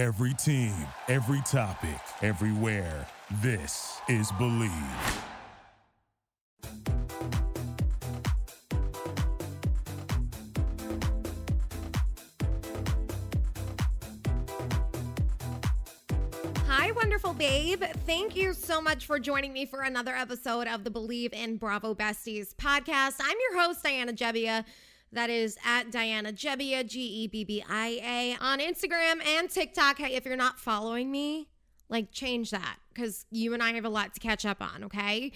Every team, every topic, everywhere. This is Bleav. Hi, wonderful babe. Thank you so much for joining me for another episode of the Bleav in Bravo Besties podcast. I'm your host, Diana Gebbia. That is at Diana Gebbia, G E B B I A, on Instagram and TikTok. Hey, if you're not following me, like change that because you and I have a lot to catch up on, okay?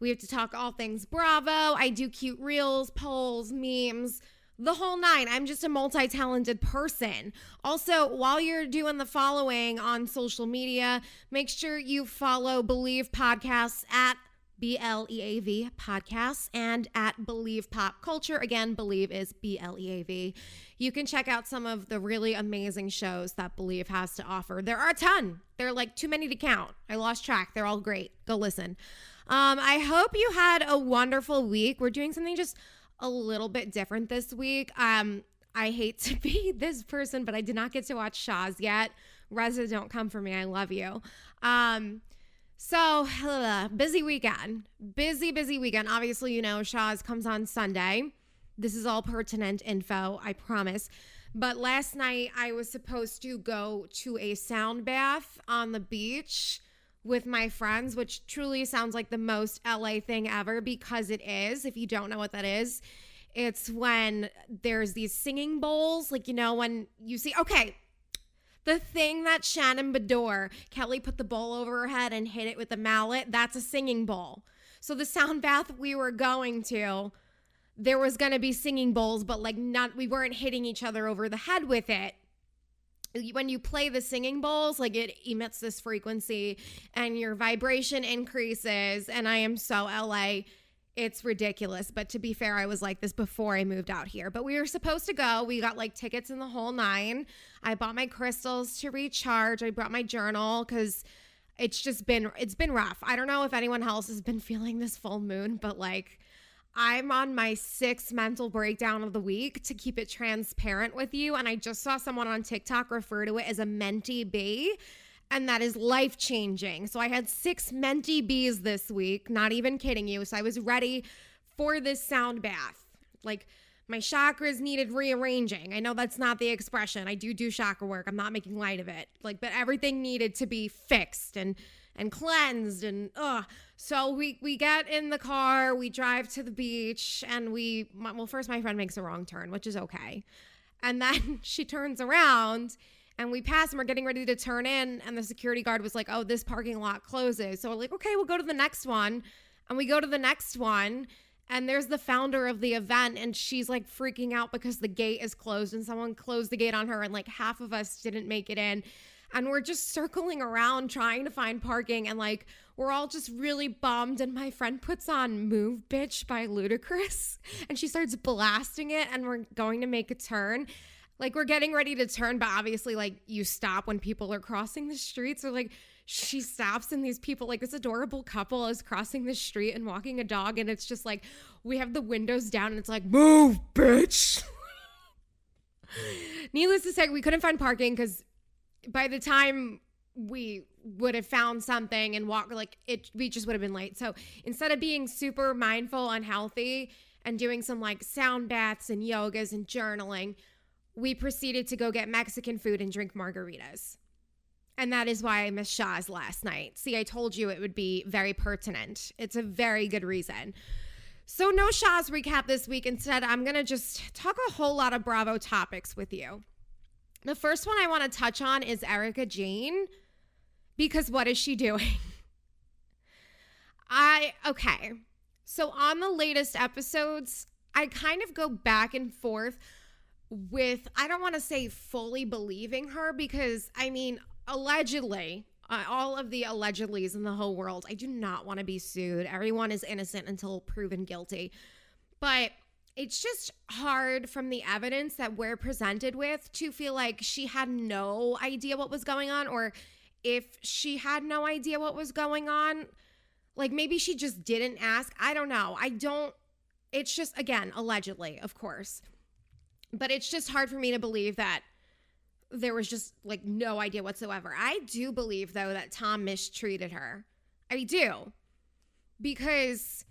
We have to talk all things Bravo. I do cute reels, polls, memes the whole nine. I'm just a multi talented person. Also, while you're doing the following on social media, make sure you follow Bleav Podcasts at B L E A V Podcasts and at Bleav Pop Culture. Again, Bleav is B L E A V. You can check out some of the really amazing shows that Bleav has to offer. There are a ton. They're like too many to count. I lost track. They're all great. Go listen. Um, I hope you had a wonderful week. We're doing something just a little bit different this week. Um, I hate to be this person, but I did not get to watch Shahs yet. Reza, don't come for me. I love you. Um, so uh, busy weekend, busy, busy weekend. Obviously, you know, Shahs comes on Sunday. This is all pertinent info, I promise. But last night I was supposed to go to a sound bath on the beach with my friends, which truly sounds like the most LA thing ever because it is. If you don't know what that is, it's when there's these singing bowls, like, you know, when you see, okay, the thing that Shannon Beador, Kelly put the bowl over her head and hit it with a mallet, that's a singing bowl. So the sound bath we were going to, there was going to be singing bowls, but like not, we weren't hitting each other over the head with it when you play the singing bowls, like it emits this frequency and your vibration increases. And I am so LA. It's ridiculous. But to be fair, I was like this before I moved out here. But we were supposed to go. We got like tickets in the whole nine. I bought my crystals to recharge. I brought my journal because it's just been it's been rough. I don't know if anyone else has been feeling this full moon, but like I'm on my sixth mental breakdown of the week to keep it transparent with you. And I just saw someone on TikTok refer to it as a mentee bee. And that is life changing. So I had six Menti bees this week, not even kidding you. So I was ready for this sound bath. Like my chakras needed rearranging. I know that's not the expression. I do do chakra work. I'm not making light of it. Like, but everything needed to be fixed and and cleansed and ugh. So we we get in the car, we drive to the beach, and we well first my friend makes a wrong turn, which is okay, and then she turns around. And we pass and we're getting ready to turn in, and the security guard was like, Oh, this parking lot closes. So we're like, Okay, we'll go to the next one. And we go to the next one, and there's the founder of the event, and she's like freaking out because the gate is closed, and someone closed the gate on her, and like half of us didn't make it in and we're just circling around trying to find parking and like we're all just really bummed and my friend puts on move bitch by ludacris and she starts blasting it and we're going to make a turn like we're getting ready to turn but obviously like you stop when people are crossing the streets so like she stops and these people like this adorable couple is crossing the street and walking a dog and it's just like we have the windows down and it's like move bitch. Needless to say we couldn't find parking because by the time we would have found something and walk like it we just would have been late. So instead of being super mindful unhealthy and doing some like sound baths and yogas and journaling we proceeded to go get mexican food and drink margaritas. And that is why i missed shah's last night. See i told you it would be very pertinent. It's a very good reason. So no shah's recap this week. Instead i'm gonna just talk a whole lot of bravo topics with you. The first one I want to touch on is Erika Jayne, because what is she doing? I, okay. So on the latest episodes, I kind of go back and forth with, I don't want to say fully believing her because, I mean, allegedly, uh, all of the allegedlys in the whole world, I do not want to be sued. Everyone is innocent until proven guilty. But it's just hard from the evidence that we're presented with to feel like she had no idea what was going on or if she had no idea what was going on like maybe she just didn't ask i don't know i don't it's just again allegedly of course but it's just hard for me to believe that there was just like no idea whatsoever. I do believe though that Tom mistreated her. I do. Because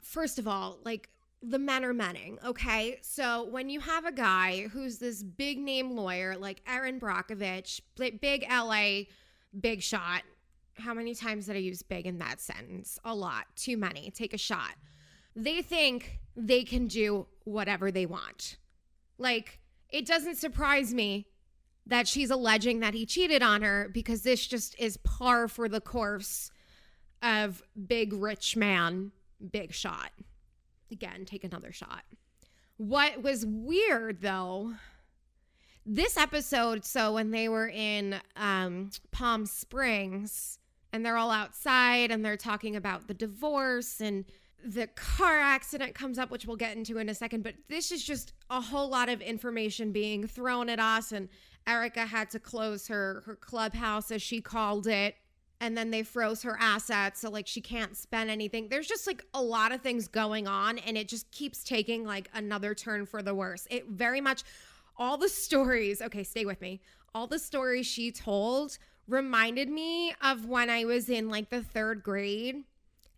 first of all, like the men are menning, okay? So when you have a guy who's this big name lawyer like Erin Brockovich, big LA big shot. How many times did I use big in that sentence? A lot. Too many. Take a shot. They think they can do whatever they want. Like, it doesn't surprise me that she's alleging that he cheated on her because this just is par for the course of big rich man, big shot. Again, take another shot. What was weird though, this episode, so when they were in um, Palm Springs and they're all outside and they're talking about the divorce and the car accident comes up, which we'll get into in a second, but this is just a whole lot of information being thrown at us and Erika had to close her her clubhouse as she called it and then they froze her assets so like she can't spend anything. There's just like a lot of things going on and it just keeps taking like another turn for the worse. It very much all the stories, okay, stay with me. All the stories she told reminded me of when I was in like the 3rd grade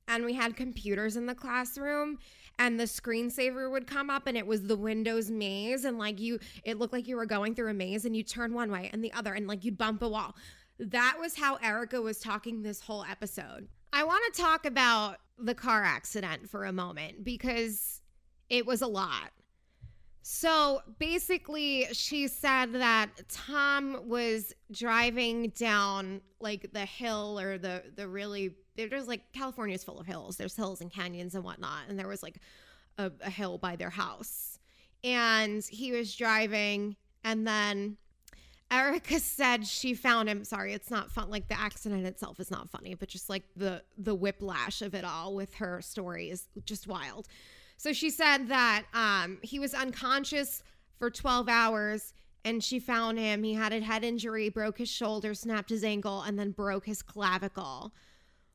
and we had computers in the classroom and the screensaver would come up and it was the Windows maze and like you it looked like you were going through a maze and you turn one way and the other and like you'd bump a wall. That was how Erika was talking this whole episode. I want to talk about the car accident for a moment because it was a lot. So basically, she said that Tom was driving down like the hill or the the really there's like California's full of hills. There's hills and canyons and whatnot, and there was like a, a hill by their house, and he was driving, and then Erika said she found him. Sorry, it's not fun. Like the accident itself is not funny, but just like the the whiplash of it all with her story is just wild. So she said that um, he was unconscious for 12 hours and she found him. He had a head injury, broke his shoulder, snapped his ankle, and then broke his clavicle,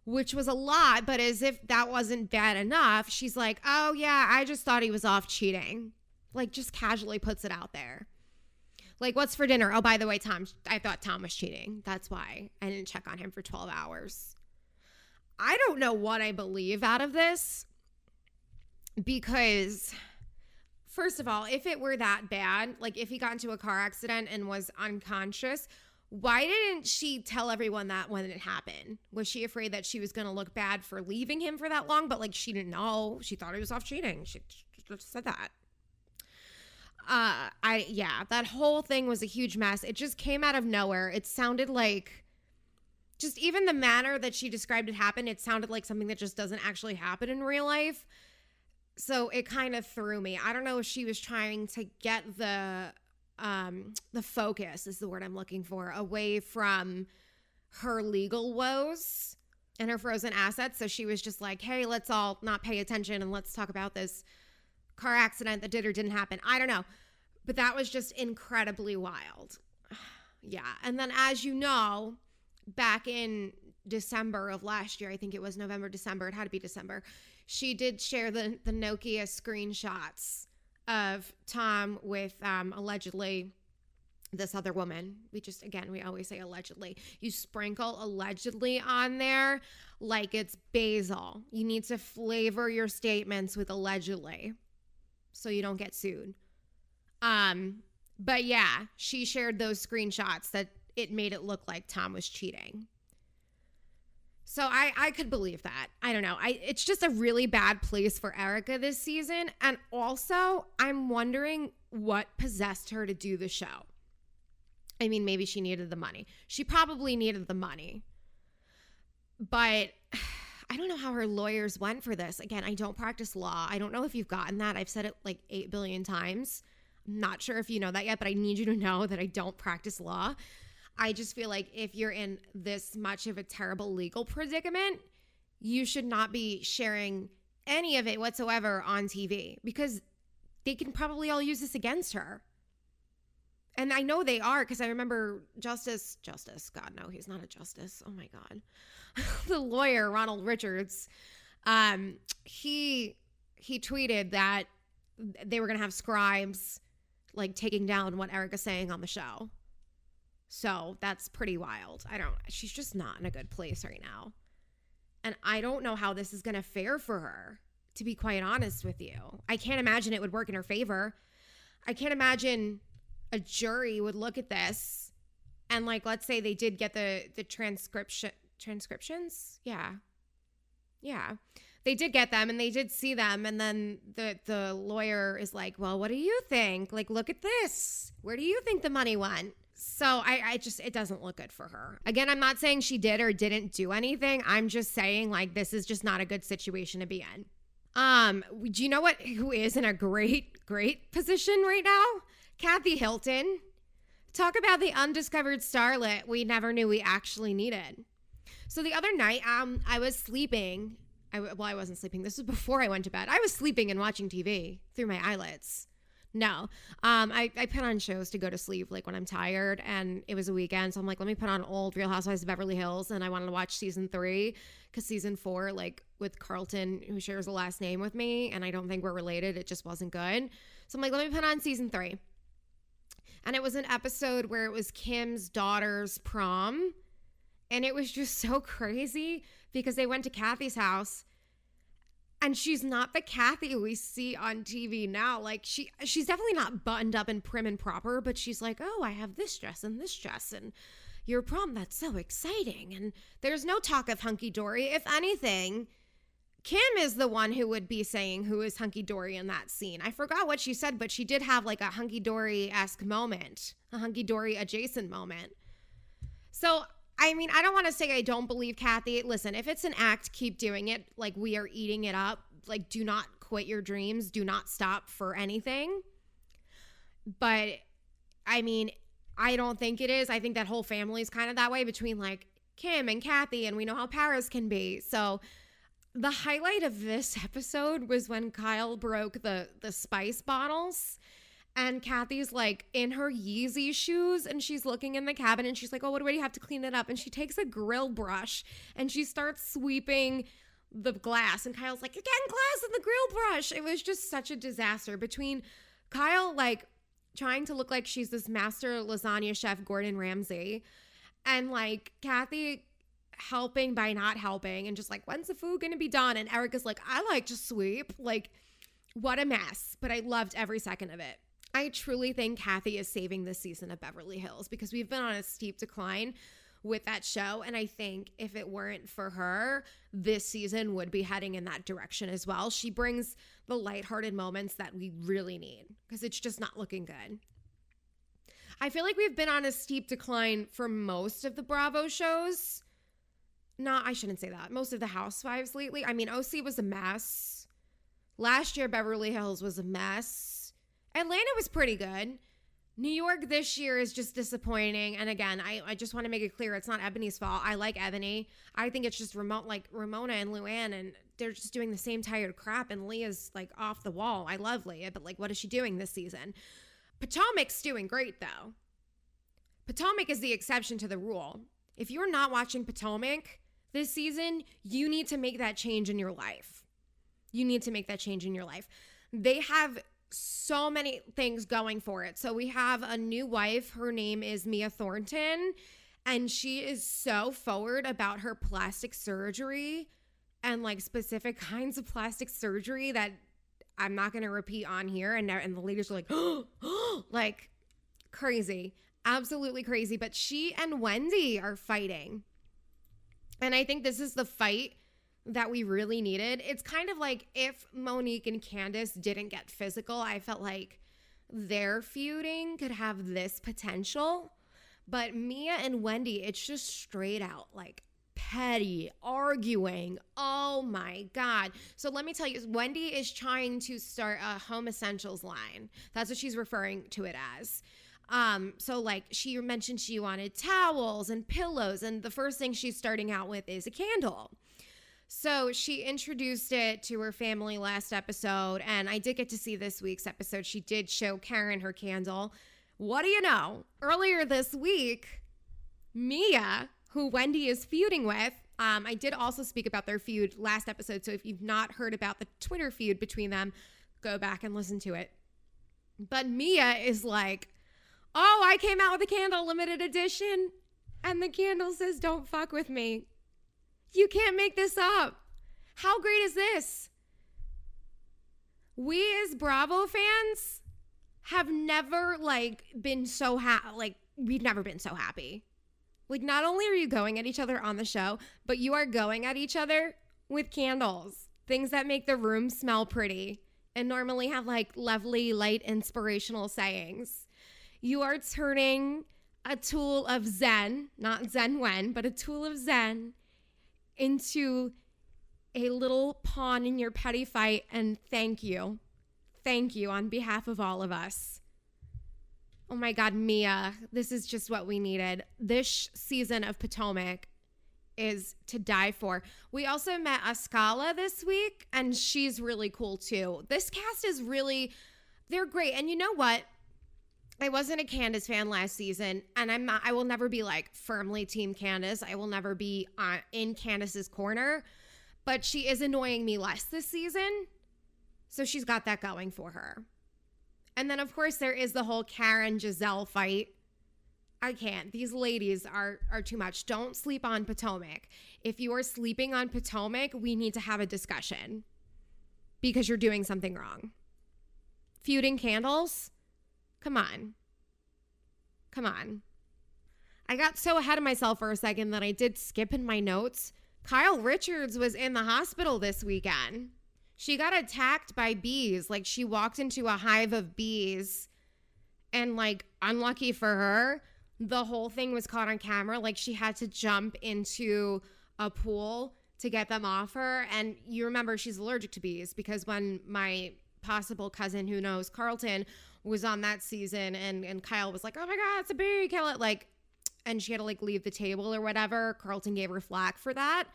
which was a lot. But as if that wasn't bad enough, she's like, oh, yeah, I just thought he was off cheating. Like, just casually puts it out there. Like, what's for dinner? Oh, by the way, Tom, I thought Tom was cheating. That's why I didn't check on him for 12 hours. I don't know what I believe out of this because first of all, if it were that bad, like if he got into a car accident and was unconscious, why didn't she tell everyone that when it happened? Was she afraid that she was going to look bad for leaving him for that long? But like she didn't know. She thought he was off cheating. She just said that. Uh, I yeah, that whole thing was a huge mess. It just came out of nowhere. It sounded like just even the manner that she described it happened, it sounded like something that just doesn't actually happen in real life so it kind of threw me. I don't know if she was trying to get the um the focus is the word I'm looking for away from her legal woes and her frozen assets. So she was just like, "Hey, let's all not pay attention and let's talk about this car accident that did or didn't happen." I don't know. But that was just incredibly wild. yeah. And then as you know, back in December of last year, I think it was November, December, it had to be December she did share the, the Nokia screenshots of Tom with um, allegedly this other woman. We just, again, we always say allegedly. You sprinkle allegedly on there like it's basil. You need to flavor your statements with allegedly so you don't get sued. Um, but yeah, she shared those screenshots that it made it look like Tom was cheating. So I I could believe that. I don't know. I it's just a really bad place for Erika this season and also I'm wondering what possessed her to do the show. I mean, maybe she needed the money. She probably needed the money. But I don't know how her lawyers went for this. Again, I don't practice law. I don't know if you've gotten that. I've said it like 8 billion times. I'm not sure if you know that yet, but I need you to know that I don't practice law. I just feel like if you're in this much of a terrible legal predicament, you should not be sharing any of it whatsoever on TV because they can probably all use this against her. And I know they are because I remember Justice, Justice, God, no, he's not a justice. Oh my God. the lawyer, Ronald Richards, um, he he tweeted that they were gonna have scribes like taking down what Erika's saying on the show So that's pretty wild. I don't, she's just not in a good place right now. And I don't know how this is going to fare for her, to be quite honest with you. I can't imagine it would work in her favor. I can't imagine a jury would look at this and like let's say they did get the the transcription transcriptions yeah yeah they did get them and they did see them and then the the lawyer is like well what do you think like look at this where do you think the money went so I, I just it doesn't look good for her again i'm not saying she did or didn't do anything i'm just saying like this is just not a good situation to be in um do you know what who is in a great great position right now Kathy Hilton. Talk about the undiscovered starlet we never knew we actually needed. So the other night, um, I was sleeping. I, well, I wasn't sleeping. This was before I went to bed. I was sleeping and watching TV through my eyelids. No, um, I, I put on shows to go to sleep like when I'm tired, and it was a weekend, so I'm like, let me put on old Real Housewives of Beverly Hills, and I wanted to watch season three because season four, like with Carlton, who shares a last name with me, and I don't think we're related, it just wasn't good. So I'm like, let me put on season three. And it was an episode where it was Kim's daughter's prom. And it was just so crazy because they went to Kathy's house and she's not the Kathy we see on TV now. Like she she's definitely not buttoned up and prim and proper, but she's like, "Oh, I have this dress and this dress and your prom that's so exciting." And there's no talk of hunky dory. If anything, Kim is the one who would be saying who is hunky dory in that scene. I forgot what she said, but she did have like a hunky dory esque moment, a hunky dory adjacent moment. So, I mean, I don't want to say I don't believe Kathy. Listen, if it's an act, keep doing it. Like we are eating it up. Like, do not quit your dreams. Do not stop for anything. But I mean, I don't think it is. I think that whole family is kind of that way between like Kim and Kathy, and we know how Paris can be. So, the highlight of this episode was when Kyle broke the the spice bottles and Kathy's like in her Yeezy shoes and she's looking in the cabin and she's like, "Oh, what do we have to clean it up?" And she takes a grill brush and she starts sweeping the glass and Kyle's like, "Again, glass and the grill brush." It was just such a disaster between Kyle like trying to look like she's this master lasagna chef Gordon Ramsay and like Kathy helping by not helping and just like, when's the food going to be done? And Erika's like, I like to sweep. Like, what a mess. But I loved every second of it. I truly think Kathy is saving this season of Beverly Hills because we've been on a steep decline with that show. And I think if it weren't for her, this season would be heading in that direction as well. She brings the lighthearted moments that we really need because it's just not looking good. I feel like we've been on a steep decline for most of the Bravo shows not I shouldn't say that. Most of the housewives lately. I mean, OC was a mess. Last year Beverly Hills was a mess. Atlanta was pretty good. New York this year is just disappointing. And again, I, I just want to make it clear it's not Eboni's fault. I like Eboni. I think it's just remote like Ramona and Luann and they're just doing the same tired crap and Leah's like off the wall. I love Leah, but like what is she doing this season? Potomac's doing great though. Potomac is the exception to the rule. If you're not watching Potomac, this season, you need to make that change in your life. You need to make that change in your life. They have so many things going for it. So we have a new wife. Her name is Mia Thornton, and she is so forward about her plastic surgery and like specific kinds of plastic surgery that I'm not going to repeat on here. And, and the ladies are like, oh, like crazy, absolutely crazy. But she and Wendy are fighting and I think this is the fight that we really needed. It's kind of like if Monique and Candace didn't get physical, I felt like their feuding could have this potential. But Mia and Wendy, it's just straight out like petty arguing. Oh my God. So let me tell you, Wendy is trying to start a home essentials line. That's what she's referring to it as. Um, so like she mentioned she wanted towels and pillows, and the first thing she's starting out with is a candle. So she introduced it to her family last episode, and I did get to see this week's episode. She did show Karen her candle. What do you know? Earlier this week, Mia, who Wendy is feuding with, um, I did also speak about their feud last episode. So if you've not heard about the Twitter feud between them, go back and listen to it. But Mia is like, Oh, I came out with a candle limited edition, and the candle says, Don't fuck with me. You can't make this up. How great is this? We as Bravo fans have never like been so happy like we've never been so happy. Like not only are you going at each other on the show, but you are going at each other with candles, things that make the room smell pretty and normally have like lovely light inspirational sayings. You are turning a tool of zen, not zen when, but a tool of zen into a little pawn in your petty fight and thank you. Thank you on behalf of all of us. Oh my God, Mia, this is just what we needed. This season of Potomac is to die for. We also met Askale this week, and she's really cool too. This cast is really, they're great. And you know what? I wasn't a Candace fan last season, and I'm not, I will never be like firmly Team Candace. I will never be uh, in Candace's corner, but she is annoying me less this season. So she's got that going for her. And then, of course, there is the whole Karen Gizelle fight. I can't. These ladies are are too much. Don't sleep on Potomac. If you are sleeping on Potomac, we need to have a discussion because you're doing something wrong. Feuding candles? Come on. Come on. I got so ahead of myself for a second that I did skip in my notes. Kyle Richards was in the hospital this weekend. She got attacked by bees. Like she walked into a hive of bees and like unlucky for her, the whole thing was caught on camera. Like she had to jump into a pool to get them off her. And you remember she's allergic to bees because when my possible cousin who knows Carlton was on that season and and Kyle was like, "Oh my god, it's a bee, kill it." Like and she had to like leave the table or whatever. Carlton gave her flack for that.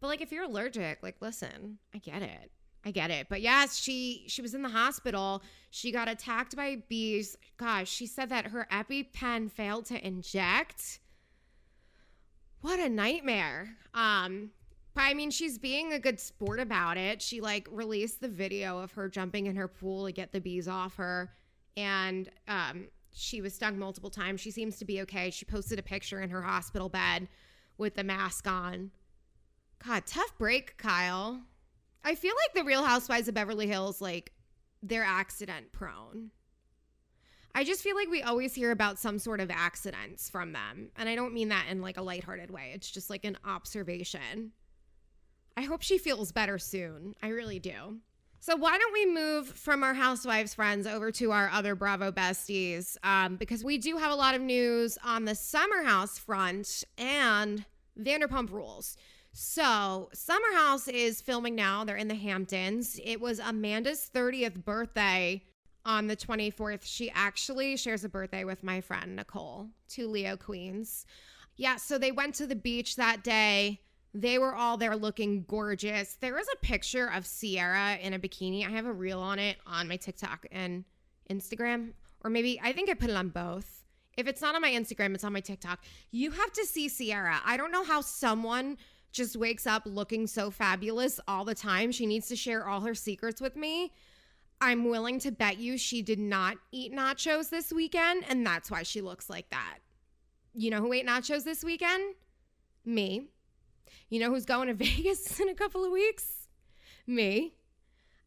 But like if you're allergic, like listen, I get it. I get it. But yes, she she was in the hospital. She got attacked by bees. Gosh, she said that her EpiPen failed to inject. What a nightmare. Um but I mean, she's being a good sport about it. She like released the video of her jumping in her pool to get the bees off her and um she was stung multiple times. She seems to be okay. She posted a picture in her hospital bed with the mask on. God, tough break, Kyle. I feel like the Real Housewives of Beverly Hills, like, they're accident prone. I just feel like we always hear about some sort of accidents from them. And I don't mean that in like a lighthearted way. It's just like an observation. I hope she feels better soon. I really do. So why don't we move from our housewives friends over to our other Bravo besties? Um, because we do have a lot of news on the Summer House front and Vanderpump Rules. So Summer House is filming now. They're in the Hamptons. It was Amanda's 30th birthday on the 24th. She actually shares a birthday with my friend Nicole, two Leo queens. Yeah, so they went to the beach that day. They were all there looking gorgeous. There was a picture of Ciara in a bikini. I have a reel on it on my TikTok and Instagram, or maybe I think I put it on both. If it's not on my Instagram, it's on my TikTok. You have to see Ciara. I don't know how someone just wakes up looking so fabulous all the time. She needs to share all her secrets with me. I'm willing to bet you she did not eat nachos this weekend, and that's why she looks like that. You know who ate nachos this weekend? Me. You know who's going to Vegas in a couple of weeks? Me.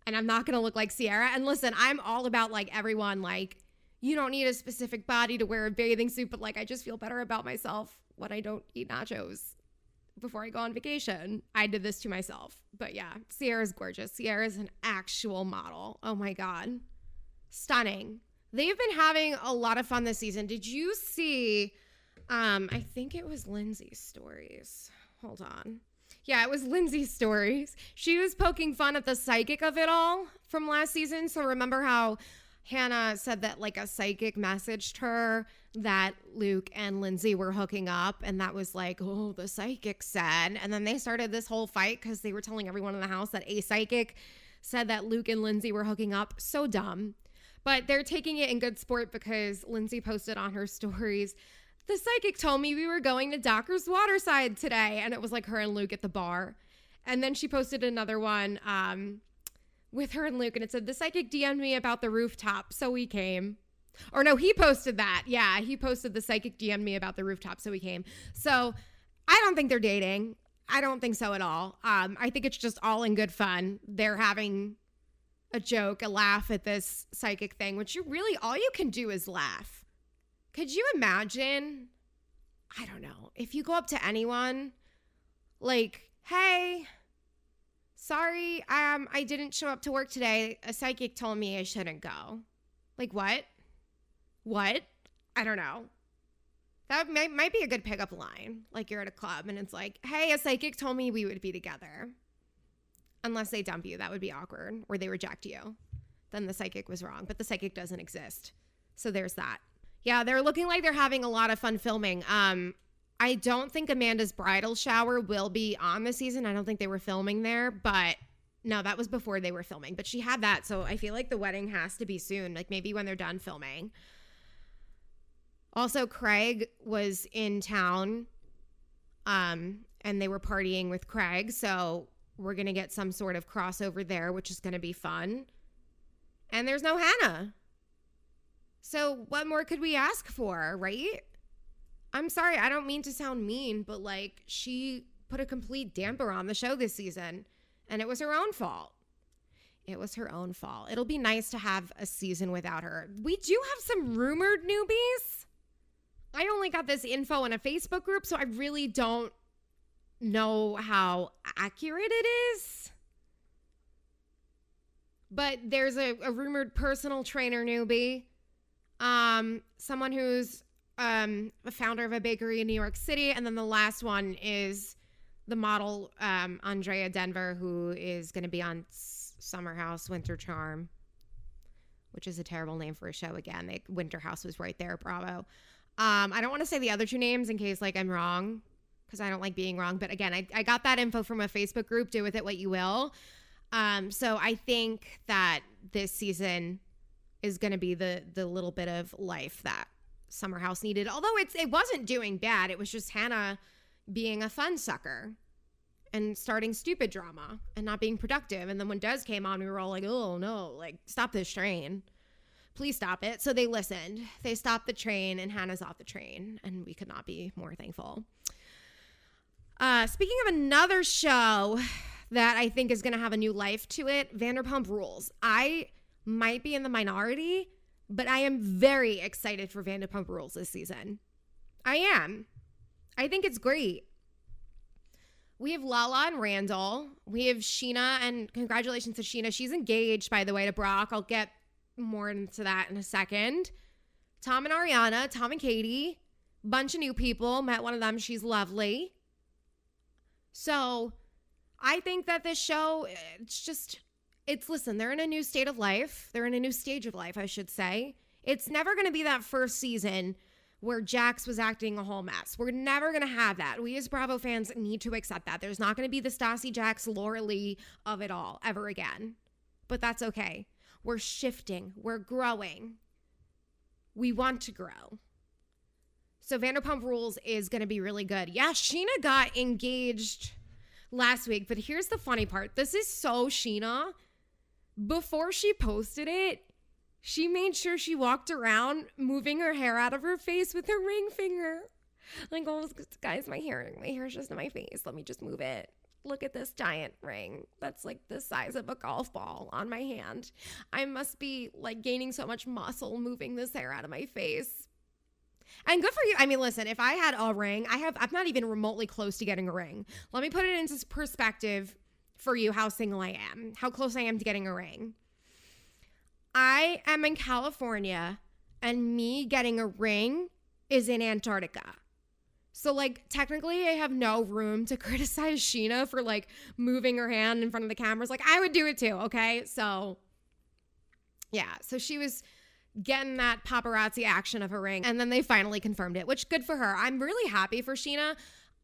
And I'm not going to look like Ciara. And listen, I'm all about like everyone, like, you don't need a specific body to wear a bathing suit, but like, I just feel better about myself when I don't eat nachos before I go on vacation. I did this to myself. But yeah, Ciara's gorgeous. Ciara's an actual model. Oh my God. Stunning. They've been having a lot of fun this season. Did you see? Um, I think it was Lindsay's stories. Hold on. Yeah, it was Lindsay's stories. She was poking fun at the psychic of it all from last season. So remember how Hannah said that like a psychic messaged her that Luke and Lindsay were hooking up, and that was like, oh, the psychic said. And then they started this whole fight because they were telling everyone in the house that a psychic said that Luke and Lindsay were hooking up. So dumb. But they're taking it in good sport because Lindsay posted on her stories. The psychic told me we were going to Docker's Waterside today, and it was like her and Luke at the bar. And then she posted another one um, with her and Luke, and it said, The psychic DM'd me about the rooftop, so we came. Or no, he posted that. Yeah, he posted the psychic DM'd me about the rooftop, so we came. So I don't think they're dating. I don't think so at all. Um, I think it's just all in good fun. They're having a joke, a laugh at this psychic thing, which you really all you can do is laugh. Could you imagine? I don't know. If you go up to anyone, like, hey, sorry, um, I didn't show up to work today. A psychic told me I shouldn't go. Like, what? What? I don't know. That might, might be a good pickup line. Like you're at a club and it's like, hey, a psychic told me we would be together. Unless they dump you, that would be awkward, or they reject you. Then the psychic was wrong, but the psychic doesn't exist. So there's that. Yeah, they're looking like they're having a lot of fun filming. Um, I don't think Amanda's bridal shower will be on the season. I don't think they were filming there, but no, that was before they were filming. But she had that, so I feel like the wedding has to be soon, like maybe when they're done filming. Also, Craig was in town um, and they were partying with Craig. So we're to get some sort of crossover there, which is to be fun. And there's no Hannah. So what more could we ask for, right? I'm sorry, I don't mean to sound mean, but like she put a complete damper on the show this season, and it was her own fault. It was her own fault. It'll be nice to have a season without her. We do have some rumored newbies. I only got this info in a Facebook group, so I really don't know how accurate it is. But there's a, a rumored personal trainer newbie, um, someone who's um, a founder of a bakery in New York City, and then the last one is the model um, Andrea Denver, who is going to be on Summer House Winter Charm, which is a terrible name for a show. Again, they, Winter House was right there. Bravo. Um, I don't want to say the other two names in case like I'm wrong because I don't like being wrong. But again, I, I got that info from a Facebook group. Do with it what you will. Um, so I think that this season is going to be the the little bit of life that Summer House needed. Although it's it wasn't doing bad. It was just Hannah being a fun sucker and starting stupid drama and not being productive. And then when Des came on, we were all like, oh no, like stop this train please stop it. So they listened. They stopped the train, and Hannah's off the train, and we could not be more thankful. Uh, speaking of another show that I think is going to have a new life to it, Vanderpump Rules. I might be in the minority, but I am very excited for Vanderpump Rules this season. I am. I think it's great. We have Lala and Randall. We have Scheana, and congratulations to Scheana. She's engaged, by the way, to Brock. I'll get more into that in a second. Tom and Ariana, Tom and Katie, bunch of new people. Met one of them. She's lovely. So I think that this show, it's just, it's listen, they're in a new state of life. They're in a new stage of life, I should say. It's never going to be that first season where Jax was acting a whole mess. We're never going to have that. We as Bravo fans need to accept that. There's not going to be the Stassi Jax, Laura Lee of it all ever again. But that's okay. We're shifting, we're growing. We want to grow. So Vanderpump Rules is going to be really good. Yeah, Scheana got engaged last week, but here's the funny part. This is so Scheana. Before she posted it, she made sure she walked around moving her hair out of her face with her ring finger. Like, oh, guys, my hair, my hair's just in my face. Let me just move it look at this giant ring that's like the size of a golf ball on my hand. I must be like gaining so much muscle moving this hair out of my face. And good for you. I mean, listen, if I had a ring, I have I'm not even remotely close to getting a ring. Let me put it into perspective for you how single I am, how close I am to getting a ring. I am in California and me getting a ring is in Antarctica. So like technically I have no room to criticize Scheana for like moving her hand in front of the cameras. Like I would do it too, okay? So yeah, so she was getting that paparazzi action of her ring and then they finally confirmed it, which good for her. I'm really happy for Scheana.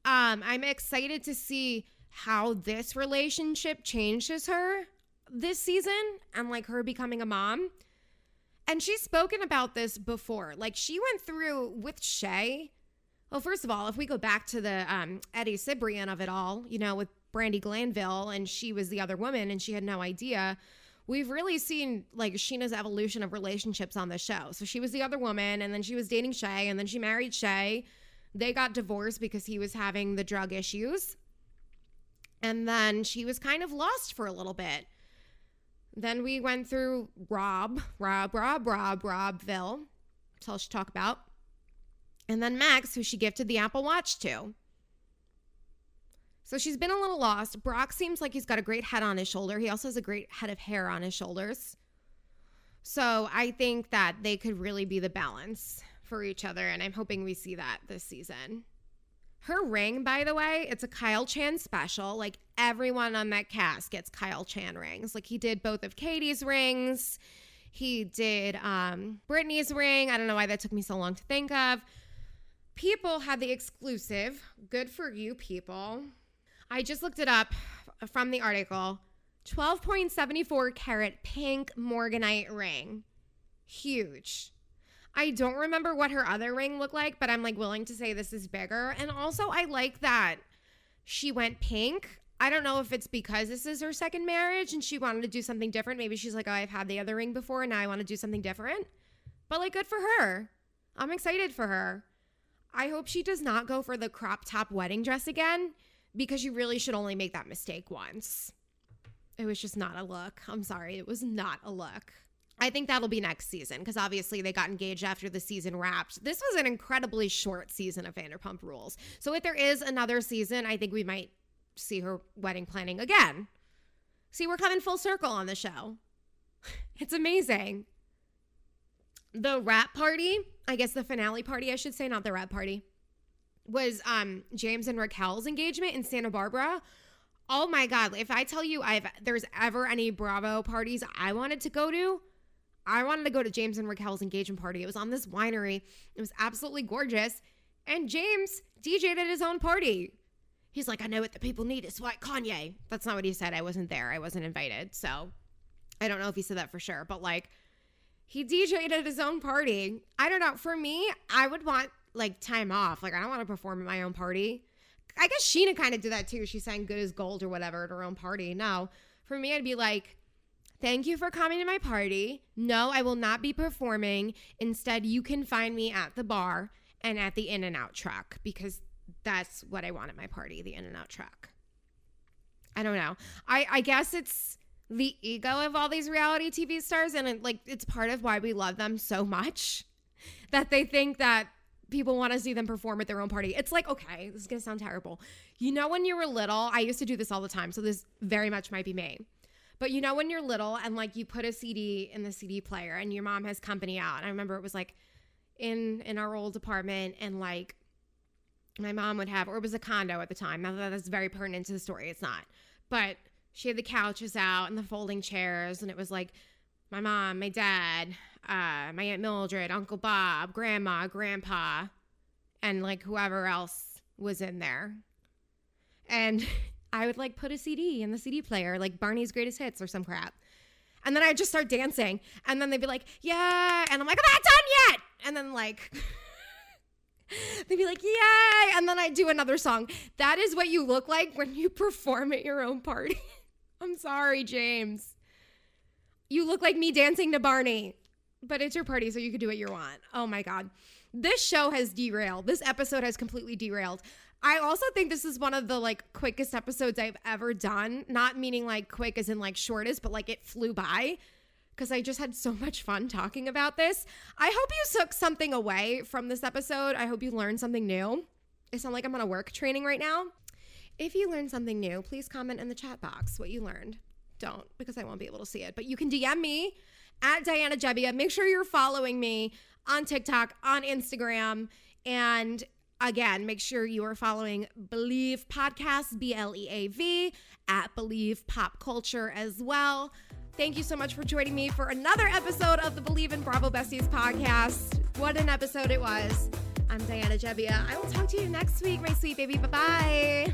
Um I'm excited to see how this relationship changes her this season and like her becoming a mom. And she's spoken about this before. Like she went through with Shay well, first of all, if we go back to the um, Eddie Cibrian of it all, you know, with Brandi Glanville, and she was the other woman, and she had no idea. we've really seen like Scheana's evolution of relationships on the show. So she was the other woman, and then she was dating Shay, and then she married Shay. They got divorced because he was having the drug issues. And then she was kind of lost for a little bit. Then we went through Rob, Rob, Rob, Rob, Robville. That's all she talked about. And then Max, who she gifted the Apple Watch to. So she's been a little lost. Brock seems like he's got a great head on his shoulder. He also has a great head of hair on his shoulders. So I think that they could really be the balance for each other. And I'm hoping we see that this season. Her ring, by the way, it's a Kyle Chan special. Like everyone on that cast gets Kyle Chan rings. Like he did both of Katie's rings. He did um Brittany's ring. I don't know why that took me so long to think of. People had the exclusive. Good for you, people. I just looked it up from the article. 12.74 carat pink morganite ring. Huge. I don't remember what her other ring looked like, but I'm like willing to say this is bigger. And also, I like that she went pink. I don't know if it's because this is her second marriage and she wanted to do something different. Maybe she's like, oh, I've had the other ring before and now I want to do something different. But like, good for her. I'm excited for her. I hope she does not go for the crop top wedding dress again because you really should only make that mistake once. It was just not a look. I'm sorry. It was not a look. I think that'll be next season because obviously they got engaged after the season wrapped. This was an incredibly short season of Vanderpump Rules. So if there is another season, I think we might see her wedding planning again. See, we're coming full circle on the show. It's amazing. The wrap party, I guess the finale party, I should say, not the wrap party, was um James and Raquel's engagement in Santa Barbara. Oh my god, if I tell you I've there's ever any Bravo parties I wanted to go to, I wanted to go to James and Raquel's engagement party. It was on this winery. It was absolutely gorgeous. And James DJ'd at his own party. He's like, I know what the people need. It's white Kanye. That's not what he said. I wasn't there. I wasn't invited. So I don't know if he said that for sure. But like, he DJ'd at his own party. I don't know. For me, I would want like time off. Like, I don't want to perform at my own party. I guess Scheana kind of did that too. She sang Good as Gold or whatever at her own party. No, for me, I'd be like, Thank you for coming to my party. No, I will not be performing. Instead, you can find me at the bar and at the In N Out truck because that's what I want at my party the In N Out truck. I don't know. I, I guess it's the ego of all these reality TV stars, and it, like it's part of why we love them so much that they think that people want to see them perform at their own party. It's like, okay, this is gonna sound terrible. You know, when you were little, I used to do this all the time, so this very much might be me. But you know, when you're little and like you put a CD in the CD player and your mom has company out. And I remember it was like in in our old apartment and like my mom would have, or it was a condo at the time. Now that's very pertinent to the story. It's not, but she had the couches out and the folding chairs, and it was like my mom, my dad, uh, my aunt Mildred, Uncle Bob, Grandma, Grandpa, and like whoever else was in there. And I would like put a CD in the CD player, like Barney's Greatest Hits or some crap. And then I'd just start dancing. And then they'd be like, yeah. And I'm like, I'm not done yet. And then like, they'd be like, yay. And then I'd do another song. That is what you look like when you perform at your own party. I'm sorry, James. You look like me dancing to Barney. But it's your party, so you can do what you want. Oh my God. This show has derailed. This episode has completely derailed. I also think this is one of the like quickest episodes I've ever done. Not meaning like quick as in like shortest, but like it flew by because I just had so much fun talking about this. I hope you took something away from this episode. I hope you learned something new. It sounds like I'm on a work training right now. If you learned something new, please comment in the chat box what you learned. Don't because I won't be able to see it. But you can DM me at Diana Gebbia. Make sure you're following me on TikTok, on Instagram, and Again, make sure you are following Bleav Podcast, B L E A V, at Bleav Pop Culture as well. Thank you so much for joining me for another episode of the Bleav in Bravo Besties podcast. What an episode it was. I'm Diana Gebbia. I will talk to you next week, my sweet baby. Bye bye.